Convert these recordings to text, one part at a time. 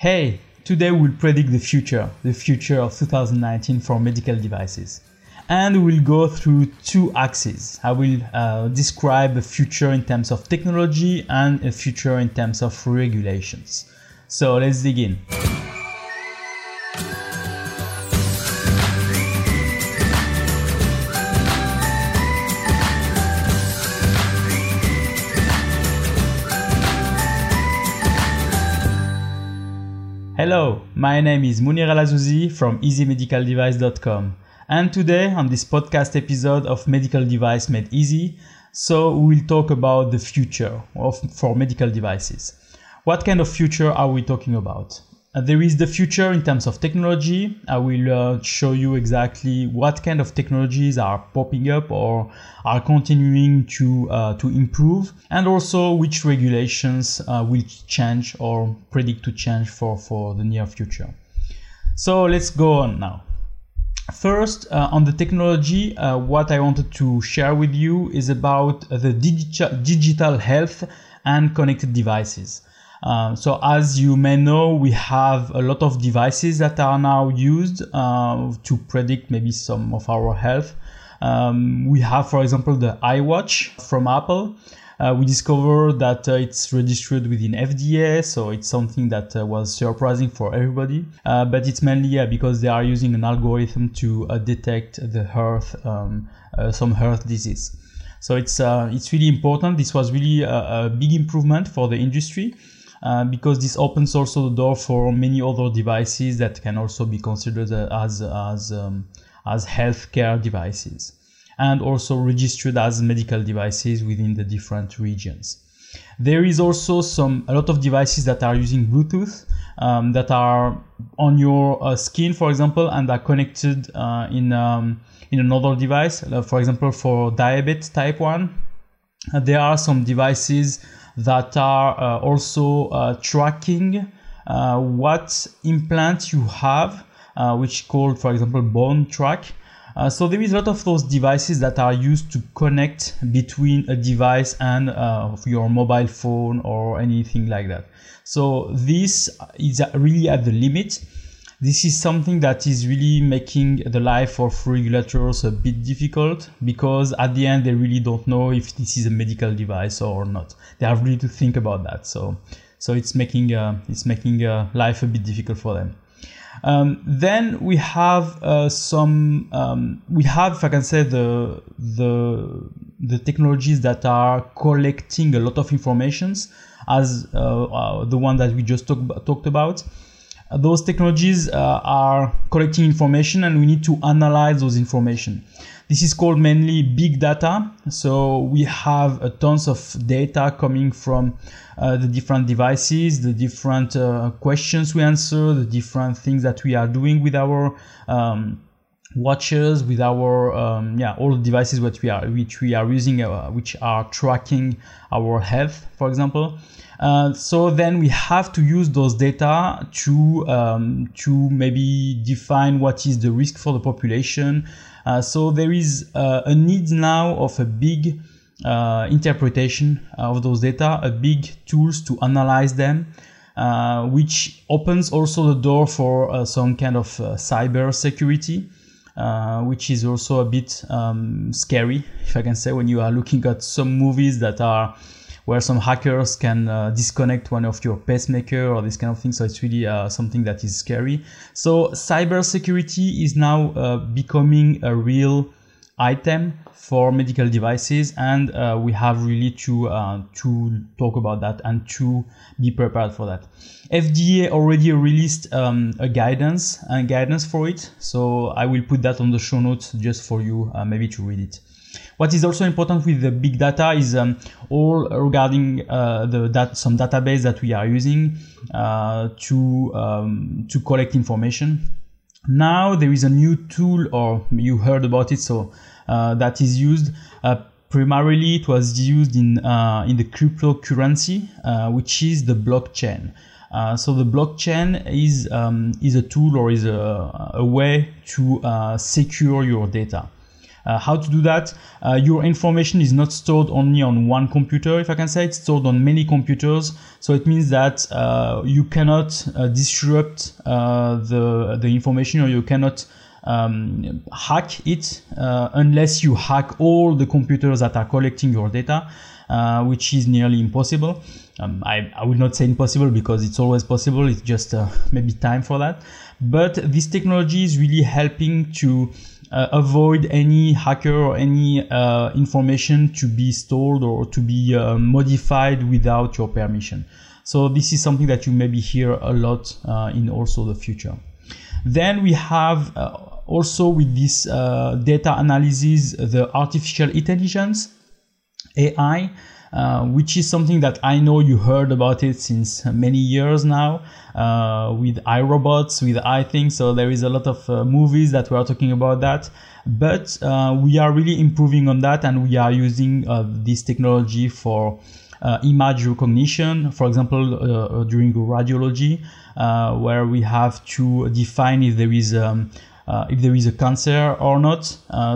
Hey, today we'll predict the future, the future of 2019 for medical devices. And we'll go through two axes. I will uh, describe a future in terms of technology and a future in terms of regulations. So let's dig in. Hello, my name is Monir El from easymedicaldevice.com. And today on this podcast episode of Medical Device Made Easy, so we'll talk about the future of, for medical devices. What kind of future are we talking about? Uh, there is the future in terms of technology. I will uh, show you exactly what kind of technologies are popping up or are continuing to uh, to improve, and also which regulations uh, will change or predict to change for for the near future. So let's go on now. First, uh, on the technology, uh, what I wanted to share with you is about the digi- digital health and connected devices. Um, so as you may know, we have a lot of devices that are now used uh, to predict maybe some of our health. Um, we have, for example, the iWatch from Apple. Uh, we discovered that uh, it's registered within FDA, so it's something that uh, was surprising for everybody. Uh, but it's mainly because they are using an algorithm to uh, detect the heart, um, some heart disease. So it's it's really important. This was really a, a big improvement for the industry. Uh, because this opens also the door for many other devices that can also be considered as as um, as healthcare devices and also registered as medical devices within the different regions. There is also some a lot of devices that are using Bluetooth um, that are on your uh, skin, for example, and are connected uh, in um, in another device. Uh, for example, for diabetes type one, uh, there are some devices that are uh, also uh, tracking uh, what implant you have, which called, for example, BoneTrack. Uh, so there is a lot of those devices that are used to connect between a device and uh, your mobile phone or anything like that. So this is really at the limit this is something that is really making the life of regulators a bit difficult because at the end they really don't know if this is a medical device or not. They have really to think about that. So, so it's making uh, it's making uh, life a bit difficult for them. Um, then we have uh, some um, we have, if I can say, the the the technologies that are collecting a lot of informations as uh, uh, the one that we just talk, talked about those technologies uh, are collecting information and we need to analyze those information. This is called mainly big data. So we have a tons of data coming from uh, the different devices, the different uh, questions we answer, the different things that we are doing with our um, watches, with our um, yeah all the devices which we are which we are using, uh, which are tracking our health, for example. Uh, so then we have to use those data to um, to maybe define what is the risk for the population. Uh, so there is uh, a need now of a big uh, interpretation of those data, a big tools to analyze them. Uh, which opens also the door for some kind of cyber security. Uh, which is also a bit um, scary, if I can say, when you are looking at some movies that are where some hackers can uh, disconnect one of your pacemaker or this kind of thing. So it's really uh, something that is scary. So cybersecurity is now uh, becoming a real item for medical devices, and uh, we have really to uh, to talk about that and to be prepared for that. FDA already released um, a guidance and guidance for it, so I will put that on the show notes just for you, uh, maybe to read it. What is also important with the big data is um, all regarding uh, the some database that we are using uh, to um, to collect information. Now there is a new tool, or you heard about it, so uh, that is used. Uh, primarily, it was used in uh, in the cryptocurrency, uh, which is the blockchain. so the blockchain is um, is a tool or is a, a way to secure your data. Uh, how to do that? Uh, your information is not stored only on one computer, if I can say. It's stored on many computers. So it means that uh, you cannot uh, disrupt uh, the the information, or you cannot um, hack it unless you hack all the computers that are collecting your data, uh, which is nearly impossible. Um, I, I would not say impossible because it's always possible. It's just uh, maybe time for that. But this technology is really helping to uh, avoid any hacker or any uh, information to be stored or to be uh, modified without your permission. So this is something that you maybe hear a lot uh, in also the future. Then we have uh, also with this uh, data analysis, the artificial intelligence, AI, uh, which is something that I know you heard about it since many years now uh, with iRobots, with iThings. So there is a lot of uh, movies that we are talking about that. But uh, we are really improving on that and we are using uh, this technology for uh, image recognition, for example, during radiology, where we have to define if there is um, if there is a cancer or not.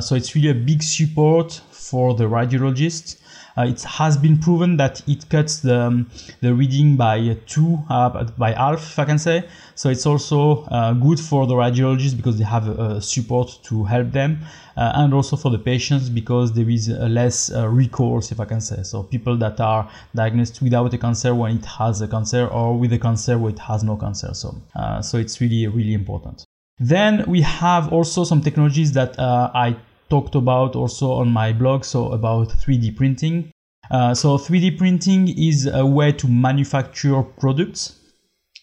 so it's really a big support for the radiologists uh, it has been proven that it cuts the, um, the reading by two, uh, by half, if I can say. So it's also uh, good for the radiologists because they have uh, support to help them, uh, and also for the patients because there is less uh, recourse, if I can say. So people that are diagnosed without a cancer when it has a cancer, or with a cancer when it has no cancer. So so it's really really important. Then we have also some technologies that I talked about also on my blog, so about 3D printing. Uh, so 3D printing is a way to manufacture products.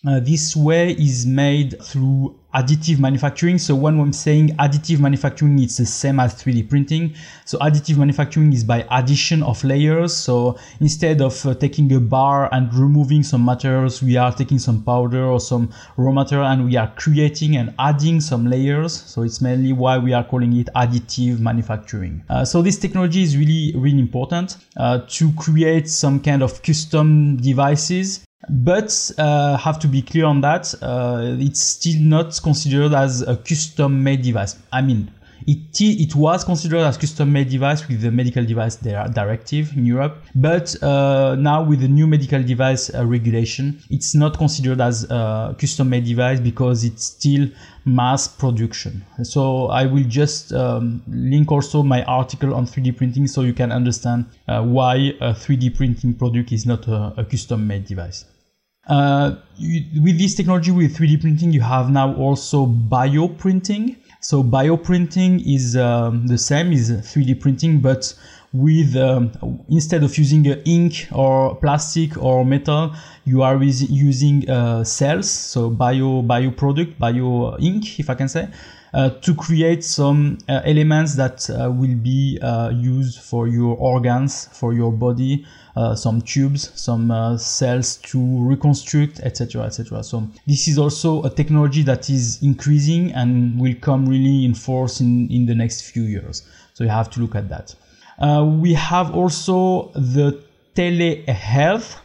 Uh, this way is made through additive manufacturing. So when I'm saying additive manufacturing, it's the same as 3D printing. So additive manufacturing is by addition of layers. So instead of uh, taking a bar and removing some materials, we are taking some powder or some raw material and we are creating and adding some layers. So it's mainly why we are calling it additive manufacturing. Uh, so this technology is really, really important uh, to create some kind of custom devices but uh, have to be clear on that uh, it's still not considered as a custom made device. I mean it, it was considered as custom made device with the medical device directive in Europe, but uh, now with the new medical device uh, regulation, it's not considered as a custom made device because it's still mass production. So I will just um, link also my article on 3D printing so you can understand uh, why a 3D printing product is not a, a custom made device. Uh, you, with this technology with 3D printing, you have now also bioprinting. So bioprinting is um, the same as 3D printing, but with um, instead of using ink or plastic or metal, you are using uh, cells, so bio bio product, bio ink, if I can say, uh, to create some uh, elements that uh, will be uh, used for your organs, for your body, uh, some tubes, some uh, cells to reconstruct, etc., etc. So this is also a technology that is increasing and will come really in force in, in the next few years. So you have to look at that. Uh, we have also the telehealth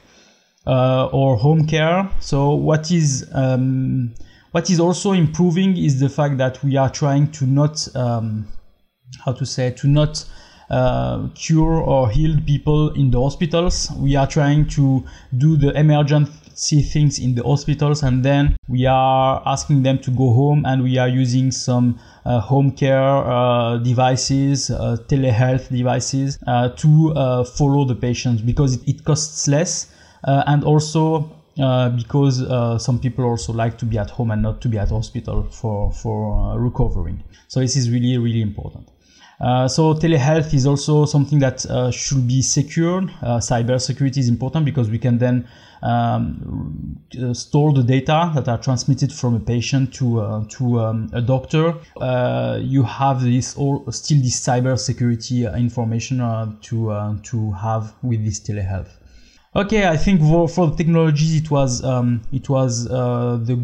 uh, or home care. So what is um, what is also improving is the fact that we are trying to not um, how to say to not uh, cure or heal people in the hospitals. We are trying to do the emergency things in the hospitals and then we are asking them to go home and we are using some uh, home care uh, devices, uh, telehealth devices uh, to uh, follow the patients because it, it costs less and also because some people also like to be at home and not to be at hospital for for recovering. So this is really really important. Uh, so telehealth is also something that uh, should be secured. Uh, cyber security is important because we can then um, uh, store the data that are transmitted from a patient to uh, to um, a doctor. you have this all still this cyber security information to to have with this telehealth. Okay, I think for, for the technologies, it was um, it was the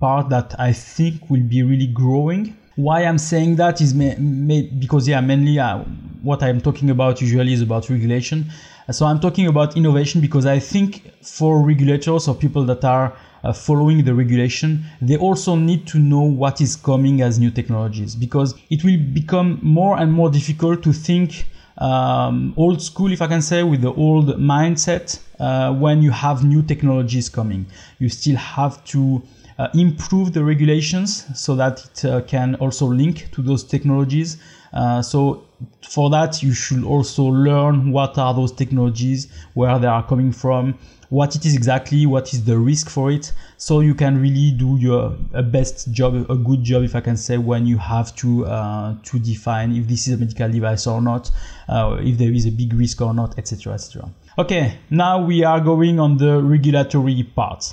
part that I think will be really growing why I'm saying that is may, may, because yeah, mainly uh, what I'm talking about usually is about regulation. So I'm talking about innovation because I think for regulators or people that are uh, following the regulation, they also need to know what is coming as new technologies because it will become more and more difficult to think um, old school, if I can say, with the old mindset uh, when you have new technologies coming. You still have to uh, improve the regulations so that it uh, can also link to those technologies. Uh, so for that, you should also learn what are those technologies, where they are coming from, what it is exactly, what is the risk for it, so you can really do your best job, a good job, if I can say, when you have to uh, to define if this is a medical device or not, uh, if there is a big risk or not, etc., etc. Okay, now we are going on the regulatory part.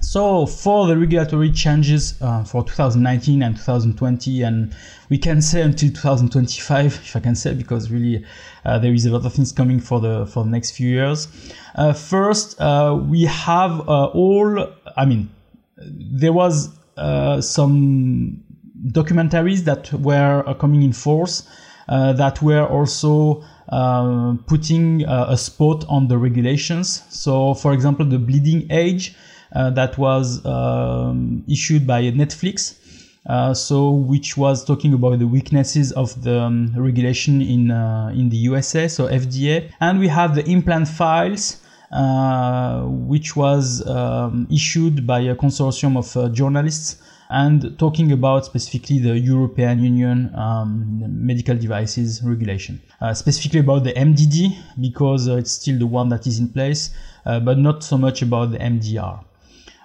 So for the regulatory changes uh, for 2019 and 2020, and we can say until 2025, if I can say, because really uh, there is a lot of things coming for the for the next few years. Uh, first, uh, we have uh, all. I mean, there was uh, some documentaries that were coming in force that were also. putting a spot on the regulations. So, for example, the bleeding edge that was um, issued by Netflix. Uh, so which was talking about the weaknesses of the um, regulation in uh, in the USA, so FDA, and we have the implant files. Uh, which was um, issued by a consortium of uh, journalists and talking about specifically the European Union um, medical devices regulation. Uh, specifically about the MDD because it's still the one that is in place, but not so much about the MDR.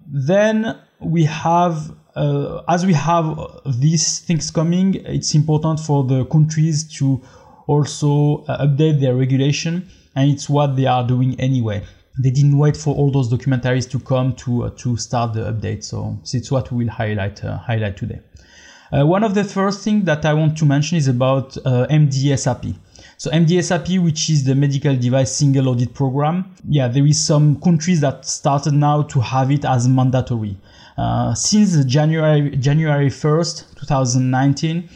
Then we have, uh, as we have these things coming, it's important for the countries to also uh, update their regulation, and it's what they are doing anyway. They didn't wait for all those documentaries to come to uh, to start the update, so, it's what we will highlight uh, highlight today. One of the first things that I want to mention is about MDSAP. So MDSAP, which is the medical device single audit program, yeah, there is some countries that started now to have it as mandatory. Uh, since January January 1st, 2019,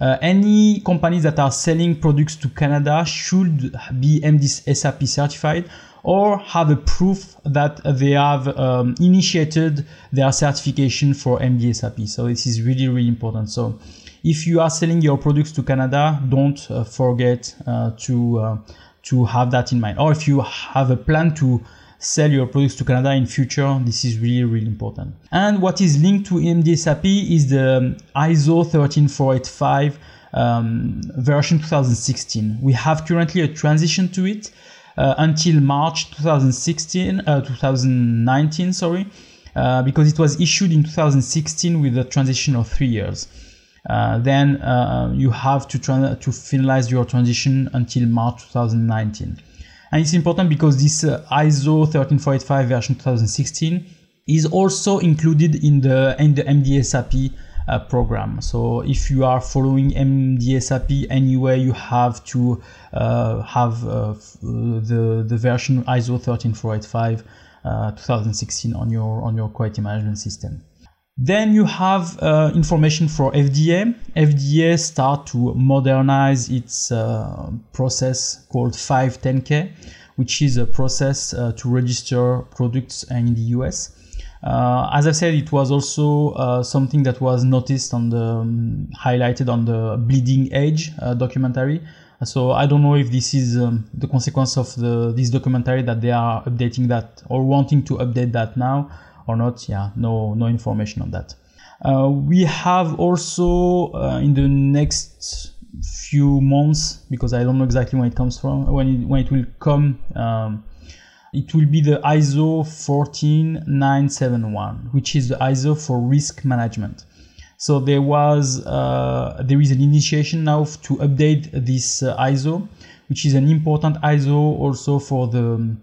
uh, any companies that are selling products to Canada should be MDSAP certified or have a proof that they have um, initiated their certification for MDSAP. So this is really, really important. So if you are selling your products to Canada, don't uh, forget uh, to uh, to have that in mind. Or if you have a plan to sell your products to Canada in future, this is really really important. And what is linked to MDSAP is the ISO 13485 um, version 2016. We have currently a transition to it uh, until March 2016, uh, 2019, sorry, uh, because it was issued in 2016 with a transition of three years. Uh, then uh, you have to tra- to finalize your transition until March 2019. And it's important because this uh, ISO 13485 version 2016 is also included in the in the MDSAP uh, program. So if you are following MDSAP anyway, you have to uh, have the the version ISO 13485 2016 on your on your quality management system. Then you have uh, information for FDA. FDA start to modernize its uh, process called 510K, which is a process uh, to register products in the US. Uh, as I said, it was also uh, something that was noticed on the um, highlighted on the bleeding edge uh, documentary. So I don't know if this is um, the consequence of the this documentary that they are updating that or wanting to update that now or not. Yeah, no, no information on that. Uh, we have also uh, in the next few months, because I don't know exactly when it comes from, when it, when it will come, um, it will be the ISO 14971, which is the ISO for risk management. So there was uh, there is an initiation now to update this uh, ISO, which is an important ISO also for the um,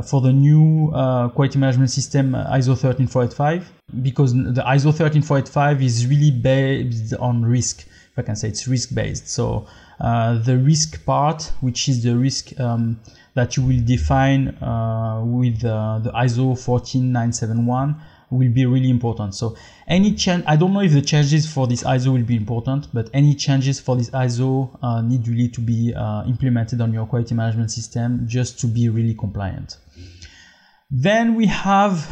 for the new uh, quality management system uh, ISO 13485 because the ISO 13485 is really based on risk. If I can say it's risk based. So uh, the risk part, which is the risk um, that you will define uh, with uh, the ISO 14971 will be really important. So any change, I don't know if the changes for this ISO will be important, but any changes for this ISO uh, need really to be uh, implemented on your quality management system just to be really compliant. Then we have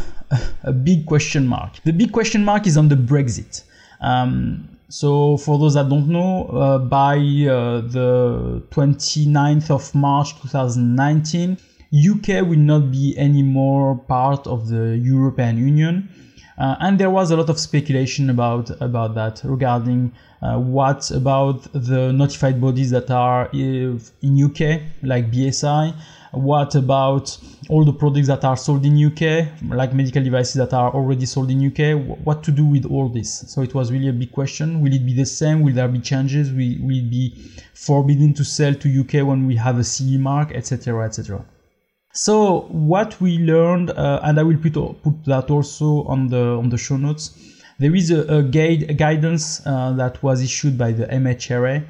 a big question mark. The big question mark is on the Brexit. Um, so for those that don't know, uh, by uh, the 29th of March 2019, UK will not be anymore part of the European Union. Uh, and there was a lot of speculation about about that regarding uh, what about the notified bodies that are in UK, like BSI. What about all the products that are sold in UK, like medical devices that are already sold in UK? What to do with all this? So it was really a big question. Will it be the same? Will there be changes? Will, will it be forbidden to sell to UK when we have a CE mark, etc., etc.? So what we learned, uh, and I will put, put that also on the on the show notes. There is a, a, guide, a guidance uh, that was issued by the MHRA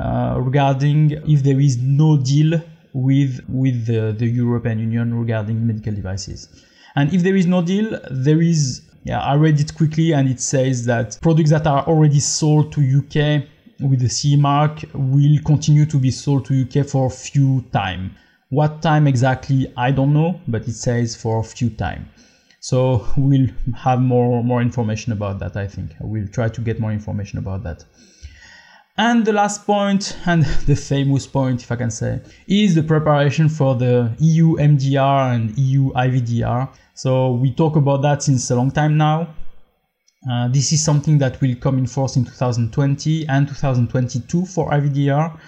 uh, regarding if there is no deal with with the, the European Union regarding medical devices. And if there is no deal, there is yeah, I read it quickly and it says that products that are already sold to UK with the CE mark will continue to be sold to UK for a few time. What time exactly, I don't know, but it says for a few time. So we'll have more, more information about that, I think. We'll try to get more information about that. And the last point, and the famous point, if I can say, is the preparation for the EU MDR and EU IVDR. So we talk about that since a long time now. Uh, this is something that will come in force in 2020 and 2022 for IVDR.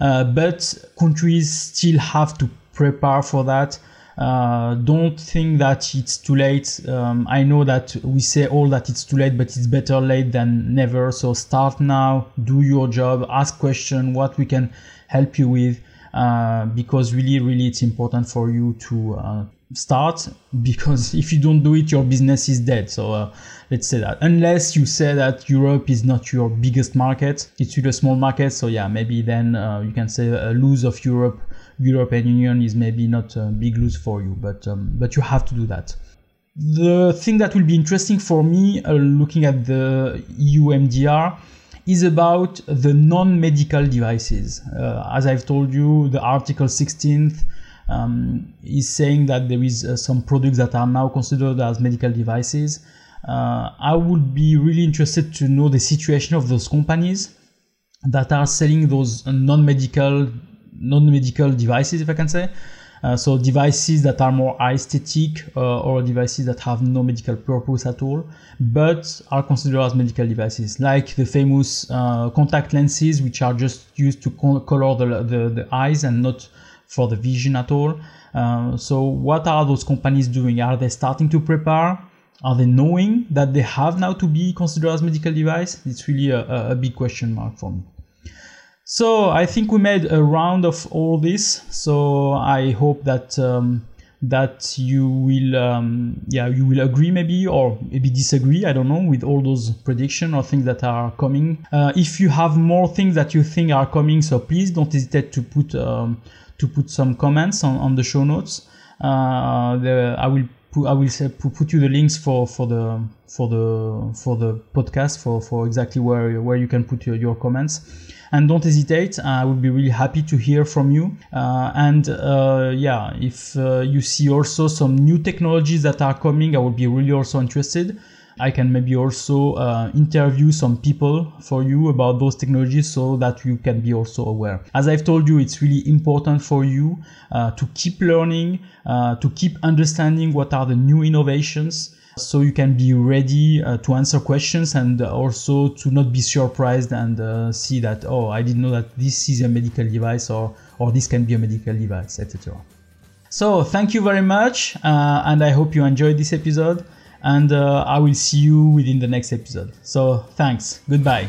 Uh, but countries still have to prepare for that. Uh, don't think that it's too late. Um, I know that we say all that it's too late, but it's better late than never. So start now, do your job, ask question, what we can help you with, uh, because really, really, it's important for you to uh, start. Because if you don't do it, your business is dead. So uh, let's say that unless you say that Europe is not your biggest market, it's really a small market. So yeah, maybe then uh, you can say a lose of Europe, European Union is maybe not a big lose for you, but um, but you have to do that. The thing that will be interesting for me uh, looking at the EU MDR is about the non-medical devices. Uh, as I've told you, the Article 16th um, is saying that there is uh, some products that are now considered as medical devices uh, I would be really interested to know the situation of those companies that are selling those non-medical non-medical devices, if I can say. Uh, so devices that are more aesthetic uh, or devices that have no medical purpose at all, but are considered as medical devices, like the famous uh, contact lenses, which are just used to color the, the, the, eyes and not for the vision at all. Uh, so what are those companies doing? Are they starting to prepare? Are they knowing that they have now to be considered as medical device? It's really a, a big question mark for me. So I think we made a round of all this. So I hope that um, that you will um, yeah you will agree maybe or maybe disagree I don't know with all those prediction or things that are coming. Uh, if you have more things that you think are coming, so please don't hesitate to put um, to put some comments on, on the show notes. Uh, the, I will I will say, put you the links for, for the for the for the podcast for, for exactly where where you can put your, your comments. And don't hesitate i will be really happy to hear from you. Uh, and uh, yeah if uh, you see also some new technologies that are coming i will be really also interested I can maybe also uh, interview some people for you about those technologies so that you can be also aware. As I've told you, it's really important for you uh, to keep learning, uh, to keep understanding what are the new innovations so you can be ready uh, to answer questions and also to not be surprised and uh, see that oh i didn't know that this is a medical device or or this can be a medical device etc so thank you very much uh, and i hope you enjoyed this episode and uh, I will see you within the next episode. So thanks. Goodbye.